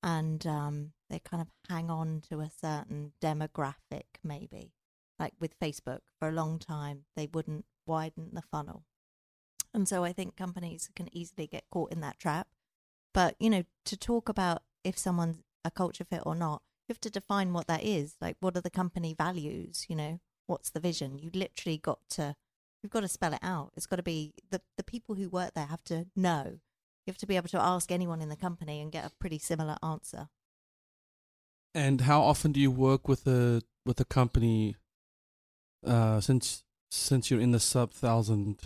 and um, they kind of hang on to a certain demographic, maybe. Like with Facebook, for a long time, they wouldn't widen the funnel, and so I think companies can easily get caught in that trap. But you know, to talk about if someone's a culture fit or not, you have to define what that is. Like, what are the company values? You know, what's the vision? You literally got to, you've got to spell it out. It's got to be the the people who work there have to know. You have to be able to ask anyone in the company and get a pretty similar answer. and how often do you work with a with a company uh since since you're in the sub thousand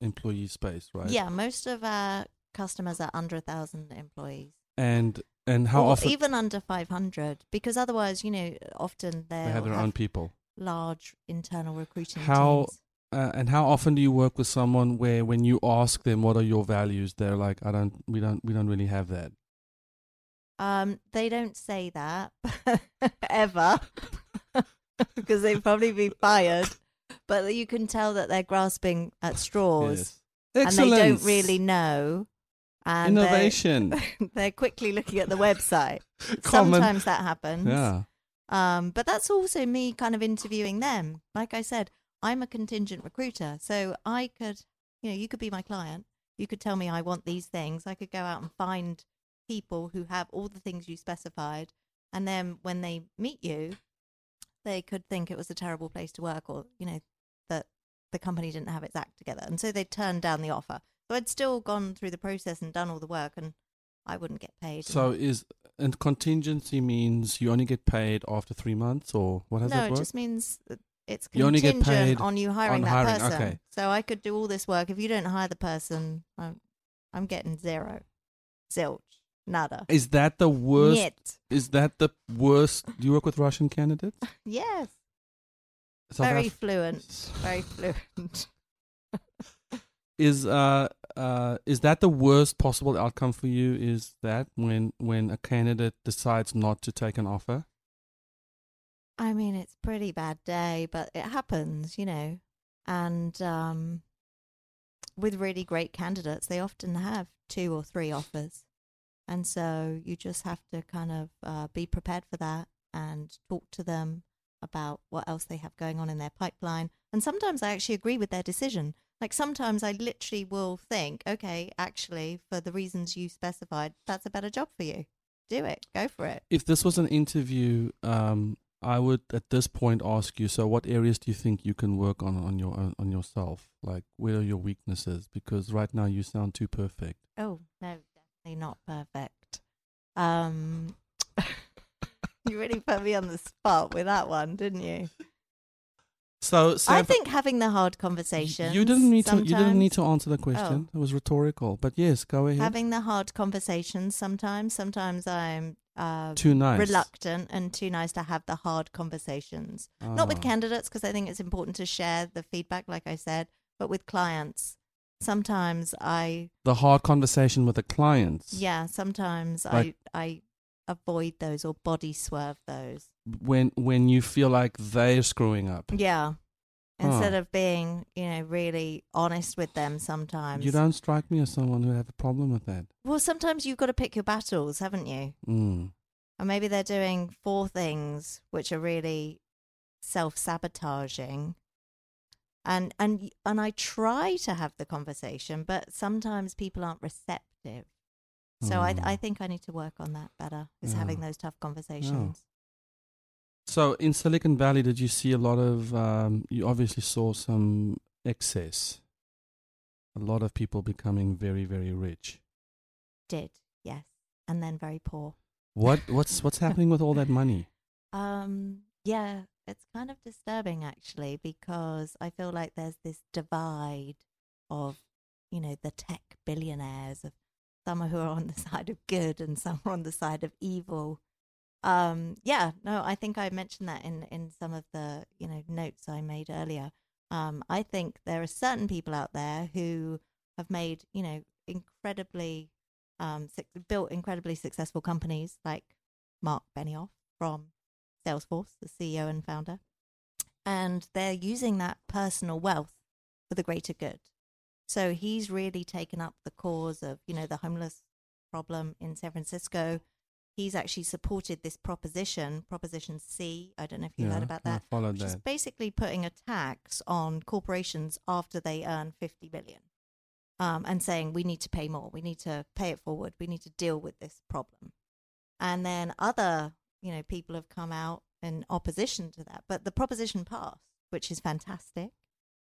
employee space right Yeah, most of our customers are under a thousand employees, and and how or often even under five hundred, because otherwise, you know, often they have their own people large internal recruiting How- teams. Uh, and how often do you work with someone where when you ask them what are your values they're like i don't we don't we don't really have that Um, they don't say that ever because they'd probably be fired. But you can tell that they're grasping at straws Yes. and they don't really know. And they're- innovation They're, quickly looking at the website. Common- Sometimes that happens. yeah Um, but that's also me kind of interviewing them. Like I said, I'm a contingent recruiter, so I could, you know, you could be my client. You could tell me I want these things. I could go out and find people who have all the things you specified, and then when they meet you, they could think it was a terrible place to work, or you know, that the company didn't have its act together, and so they turned down the offer. So I'd still gone through the process and done all the work, and I wouldn't get paid. so is and contingency means you only get paid after three months or what has it? no, it just means it's You only get contingent paid on you hiring on that hiring, person. okay. So I could do all this work. If you don't hire the person, I'm, I'm getting zero, zilch, nada. is that the worst Niet. is that the worst do you work with russian candidates Yes, South very Af- fluent, very fluent. is uh uh is that the worst possible outcome for you is that when when a candidate decides not to take an offer I mean, it's pretty bad day, but it happens, you know. And um, with really great candidates, they often have two or three offers. And so you just have to kind of uh, be prepared for that and talk to them about what else they have going on in their pipeline. And sometimes I actually agree with their decision. Like sometimes I literally will think, okay, actually, for the reasons you specified, that's a better job for you. Do it. Go for it. if this was an interview um I would at this point ask you. So, what areas do you think you can work on on your on, on yourself? Like, where are your weaknesses? Because right now you sound too perfect. Oh no, definitely not perfect. Um, you really put me on the spot with that one, didn't you? So, I think having the hard conversations. you didn't need to. You didn't need to answer the question. It was rhetorical. But yes, go ahead. Having the hard conversations sometimes. Sometimes I'm uh, too nice. reluctant and too nice to have the hard conversations. Not with Ah. candidates because I think it's important to share the feedback, like I said, but with clients. Sometimes I, the hard conversation with the clients. yeah, sometimes Like- I, I avoid those or body swerve those. When when you feel like they're screwing up, Yeah. Instead Ah. of being, you know, really honest with them sometimes. you don't strike me as someone who have a problem with that. Well, sometimes you've got to pick your battles, haven't you? Mm. And maybe they're doing four things which are really self-sabotaging. And and and I try to have the conversation, but sometimes people aren't receptive. So I Mm. I think I need to work on that better. Is having those tough conversations. So in Silicon Valley, did you see a lot of? Um, you obviously saw some excess. A lot of people becoming very, very rich. Did yes, and then very poor. What what's what's happening with all that money? Um, yeah, it's kind of disturbing actually because I feel like there's this divide of, you know, the tech billionaires of some who are on the side of good and some are on the side of evil. Um, yeah, no, I think I mentioned that in in some of the you know notes I made earlier. Um, I think there are certain people out there who have made you know incredibly um, built incredibly successful companies like Mark Benioff from Salesforce, the CEO and founder, and they're using that personal wealth for the greater good. So he's really taken up the cause of you know the homeless problem in San Francisco. He's actually supported this proposition, Proposition C. I don't know if you heard about that I followed which is that. basically putting a tax on corporations after they earn 50 billion um, and saying we need to pay more we need to pay it forward we need to deal with this problem and then other you know people have come out in opposition to that but the proposition passed which is fantastic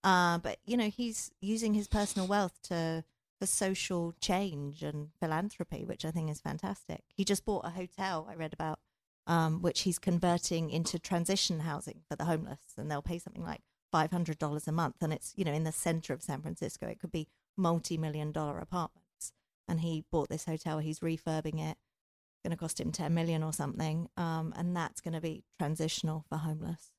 uh, but you know he's using his personal wealth to for social change and philanthropy which i think is fantastic he just bought a hotel i read about um, which he's converting into transition housing for the homeless, and they'll pay something like five hundred dollars a month, and it's you know in the center of San Francisco. It could be multi-million dollar apartments, and he bought this hotel. He's refurbing it. Going to cost him ten million or something, um, and that's going to be transitional for homeless,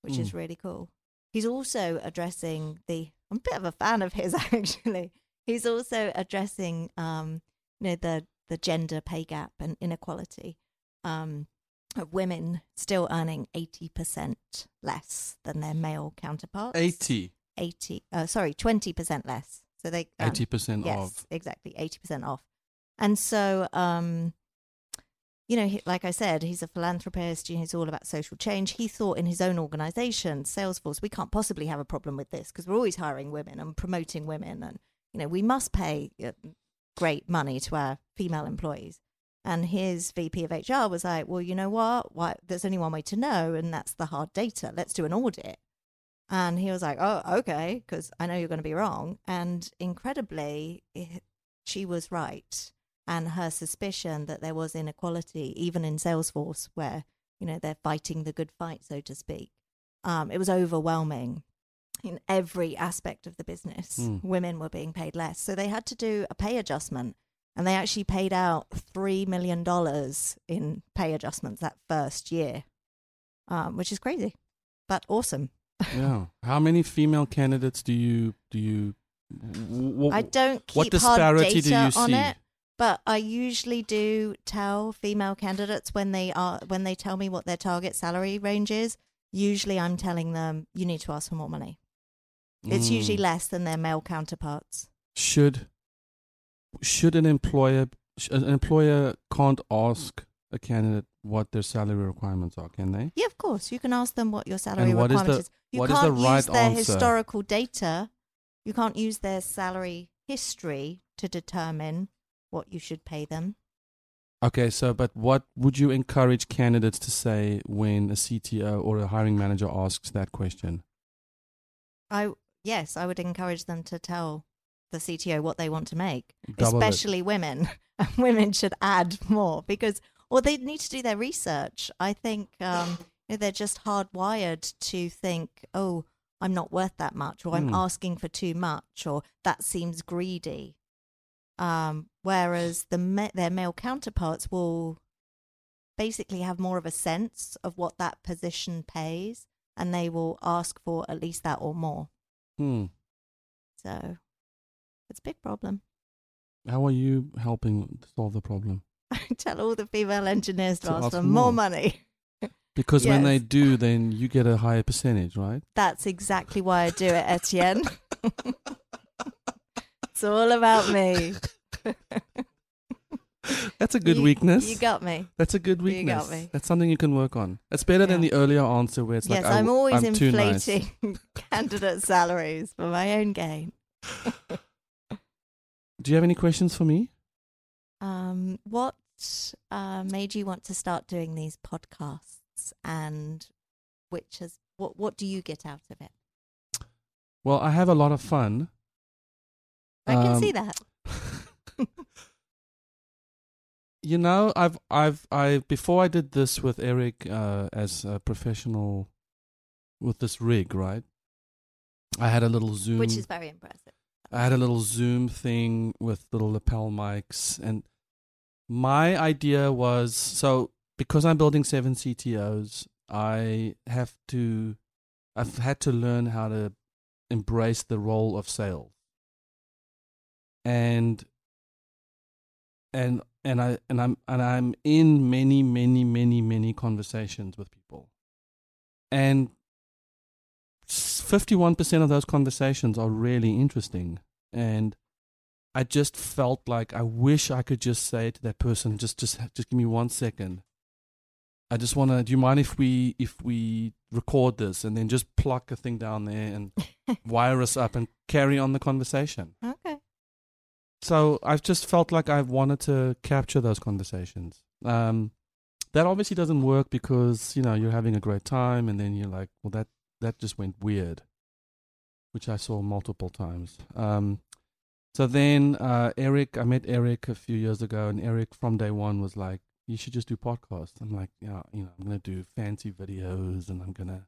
which is Mm. really cool. He's also addressing the. I'm a bit of a fan of his actually. He's also addressing, um, you know, the the gender pay gap and inequality um, of women still earning 80% less than their male counterparts. 80 80 uh, sorry, 20% less. So they earn- 80% yes, off. exactly, 80% off. And so um you know, he, like I said, he's a philanthropist. Know, he's all about social change. He thought in his own organization, Salesforce, we can't possibly have a problem with this because we're always hiring women and promoting women, and you know, we must pay uh, great money to our female employees. And his VP of HR was like, "Well, you know what? Why, there's only one way to know, and that's the hard data. Let's do an audit." And he was like, "Oh, okay, because I know you're going to be wrong." And incredibly, it, she was right and her suspicion that there was inequality even in Salesforce, where you know they're fighting the good fight, so to speak. Um, it was overwhelming in every aspect of the business. Mm. Women were being paid less, so they had to do a pay adjustment, and they actually paid out three million dollars in pay adjustments that first year, um, which is crazy, but awesome. yeah. How many female candidates do you do you? I don't keep what hard disparity do data you on see? it, but I usually do tell female candidates when they are when they tell me what their target salary range is. Usually, I'm telling them you need to ask for more money. It's Mm. usually less than their male counterparts. should should an employer an employer can't ask a candidate what their salary requirements are, can they? Yeah, of course. You can ask them what your salary requirements. And what is requirement is. the- You what is can't the use right their answer? historical data. You can't use their salary history to determine what you should pay them. Okay, so but what would you encourage candidates to say when a CTO or a hiring manager asks that question? I yes, I would encourage them to tell the CTO what they want to make, Double it. especially women. women should add more because, or they need to do their research. I think um, you know, they're just hardwired to think, oh, I'm not worth that much, or I'm Hmm. asking for too much, or that seems greedy. Um, whereas the ma- their male counterparts will basically have more of a sense of what that position pays, and they will ask for at least that or more. Hmm. So it's a big problem. How are you helping solve the problem? I tell all the female engineers to, To ask ask for more more. money. Because when they do, then you get a higher percentage, right? That's exactly why I do it, Etienne. it's all about me. That's a good You- weakness. You got me. That's a good weakness. you got me. That's something you can work on. It's better than the earlier answer where it's yes, like I I'm always I'm too nice. inflating candidate salaries for my own gain. Do you have any questions for me? Um, what uh, made you want to start doing these podcasts, and which has what what do you get out of it? Well, I have a lot of fun. I can Um, see that. you know, I've I've I before I did this with Eric uh, as a professional with this rig, right? I had a little Zoom. which is very impressive. I had a little Zoom thing with little lapel mics, and my idea was so because I'm building seven CTOs, I have to, I've had to learn how to embrace the role of sales, and and and I and I'm and I'm in many many many many conversations with people, and 51% of those conversations are really interesting. And i just felt like i wish i could just say to that person just just just give me one second. I just want to do you mind if we if we record this and then just pluck a thing down there and wire us up and carry on the conversation? Okay. So i've just felt like i've wanted to capture those conversations. Um that obviously doesn't work because you know you're having a great time and then you're like well that that just went weird which i saw multiple times. Um so then uh eric i met eric a few years ago and eric from day one was like you should just do podcasts. I'm like yeah you know i'm gonna do fancy videos and i'm gonna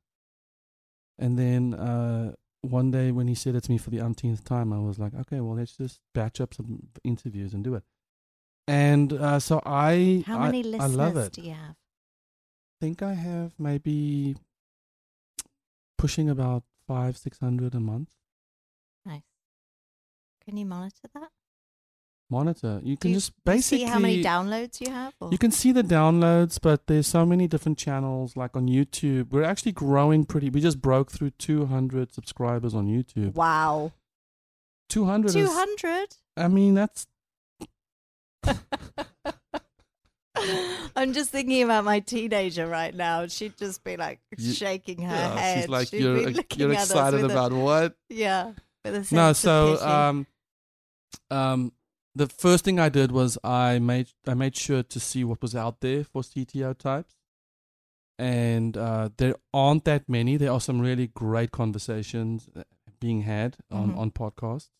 and then uh one day when he said it to me for the umpteenth time i was like okay well let's just batch up some interviews and do it and uh so i How I- many I, listeners love it do you have? I think I have maybe pushing about five, six hundred a month. Nice. Can you monitor that? Monitor. You can you just basically see how many downloads you have? Or? you can see the downloads, but there's so many different channels. Like on YouTube, we're actually growing pretty. We just broke through 200 subscribers on YouTube. wow. 200. 200. Is. I mean, that's I'm just thinking about my teenager right now. She'd just be like You- shaking her yeah, head. she's like She'd you're you're excited with a- about what? yeah. With a sense no so um um the first thing i did was i made i made sure to see what was out there for cto types. And uh there aren't that many. There are some really great conversations uh, being had on Mhm. on podcasts.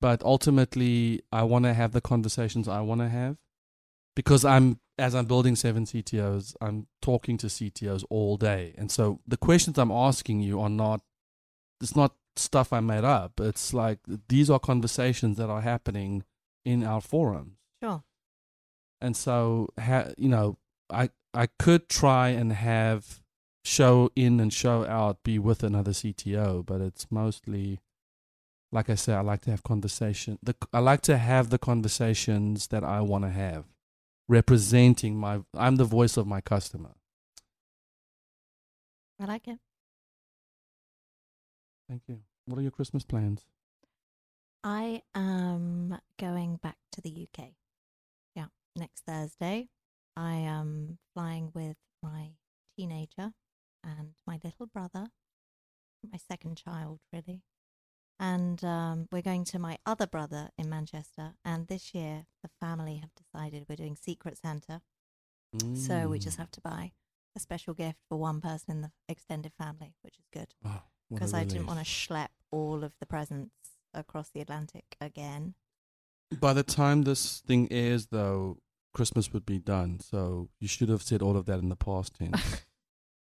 But ultimately i want to have the conversations i want to have. Because i'm as i'm building seven ctos i'm talking to ctos all day. And so the questions i'm asking you are not it's not stuff I made up. It's like these are conversations that are happening in our forums, sure. and so ha- you know, I I could try and have show in and show out be with another CTO, but it's mostly like I say, I like to have conversation. The I like to have the conversations that I want to have, representing my. I'm the voice of my customer. I like it. Thank you. What are your Christmas plans? I am going back to the UK. Yeah, next Thursday. I am flying with my teenager and my little brother, my second child, really. And um, we're going to my other brother in Manchester. And this year, the family have decided we're doing Secret Santa. So we just Mm. have to buy a special gift for one person in the extended family, which is good a because I didn't want to schlep all of the presents across the Atlantic again. By the time this thing airs, though, Christmas would be done. So you should have said all of that in the past tense.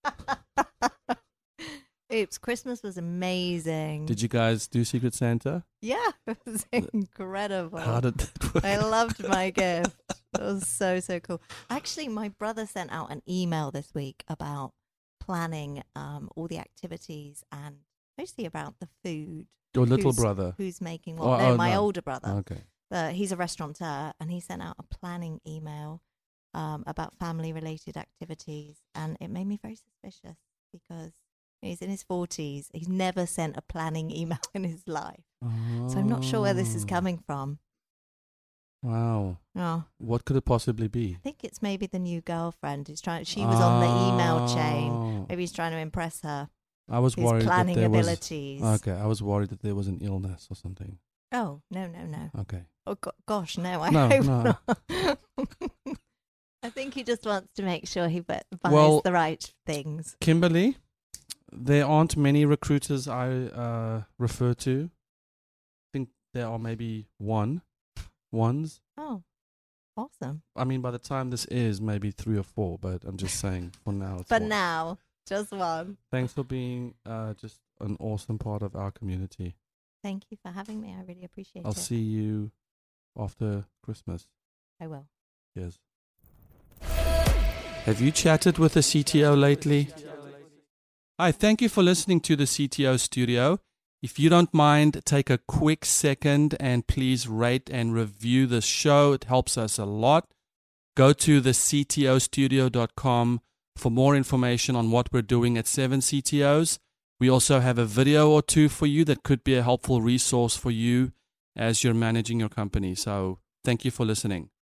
Oops, Christmas was amazing. Did you guys do Secret Santa? Yeah, it was incredible. How did that work? I loved my gift. It was so so cool. Actually, my brother sent out an email this week about planning um, all the activities and mostly about the food. Your little who's- brother. Who's making what? Oh, no, oh, my no. older brother. Okay. Uh, he's a restaurateur, and he sent out a planning email um, about family related activities, and it made me very suspicious because he's in his forties. He's never sent a planning email in his life, so I'm not sure where this is Oh, coming from. Wow. Oh. What could it possibly be? I think it's maybe the new girlfriend who's trying. She was on the email chain. Oh. Maybe he's trying to impress her. I was His worried that planning there was. Okay, I was worried that there was an illness or something. Oh no no no! Okay. Oh go- gosh no! I No, hope no. not. I think he just wants to make sure he bu- buys Well- the right things. Kimberly, there aren't many recruiters I uh, refer to. I think there are maybe one, ones. Oh, awesome! I mean, by the time this is, maybe three or four. But I'm just saying, for now, it's But one. now, just one. Thanks for being uh, just an awesome part of our community. Thank you for having me. I really appreciate it. I'll see you after Christmas. I will. Yes. Have you chatted with the CTO lately? Hi, thank you for listening to the CTO studio. If you don't mind, take a quick second and please rate and review the show. It helps us a lot. Go to the ctostudio.com for more information on what we're doing at 7 CTOs. We also have a video or two for you that could be a helpful resource for you as you're managing your company. So, thank you for listening.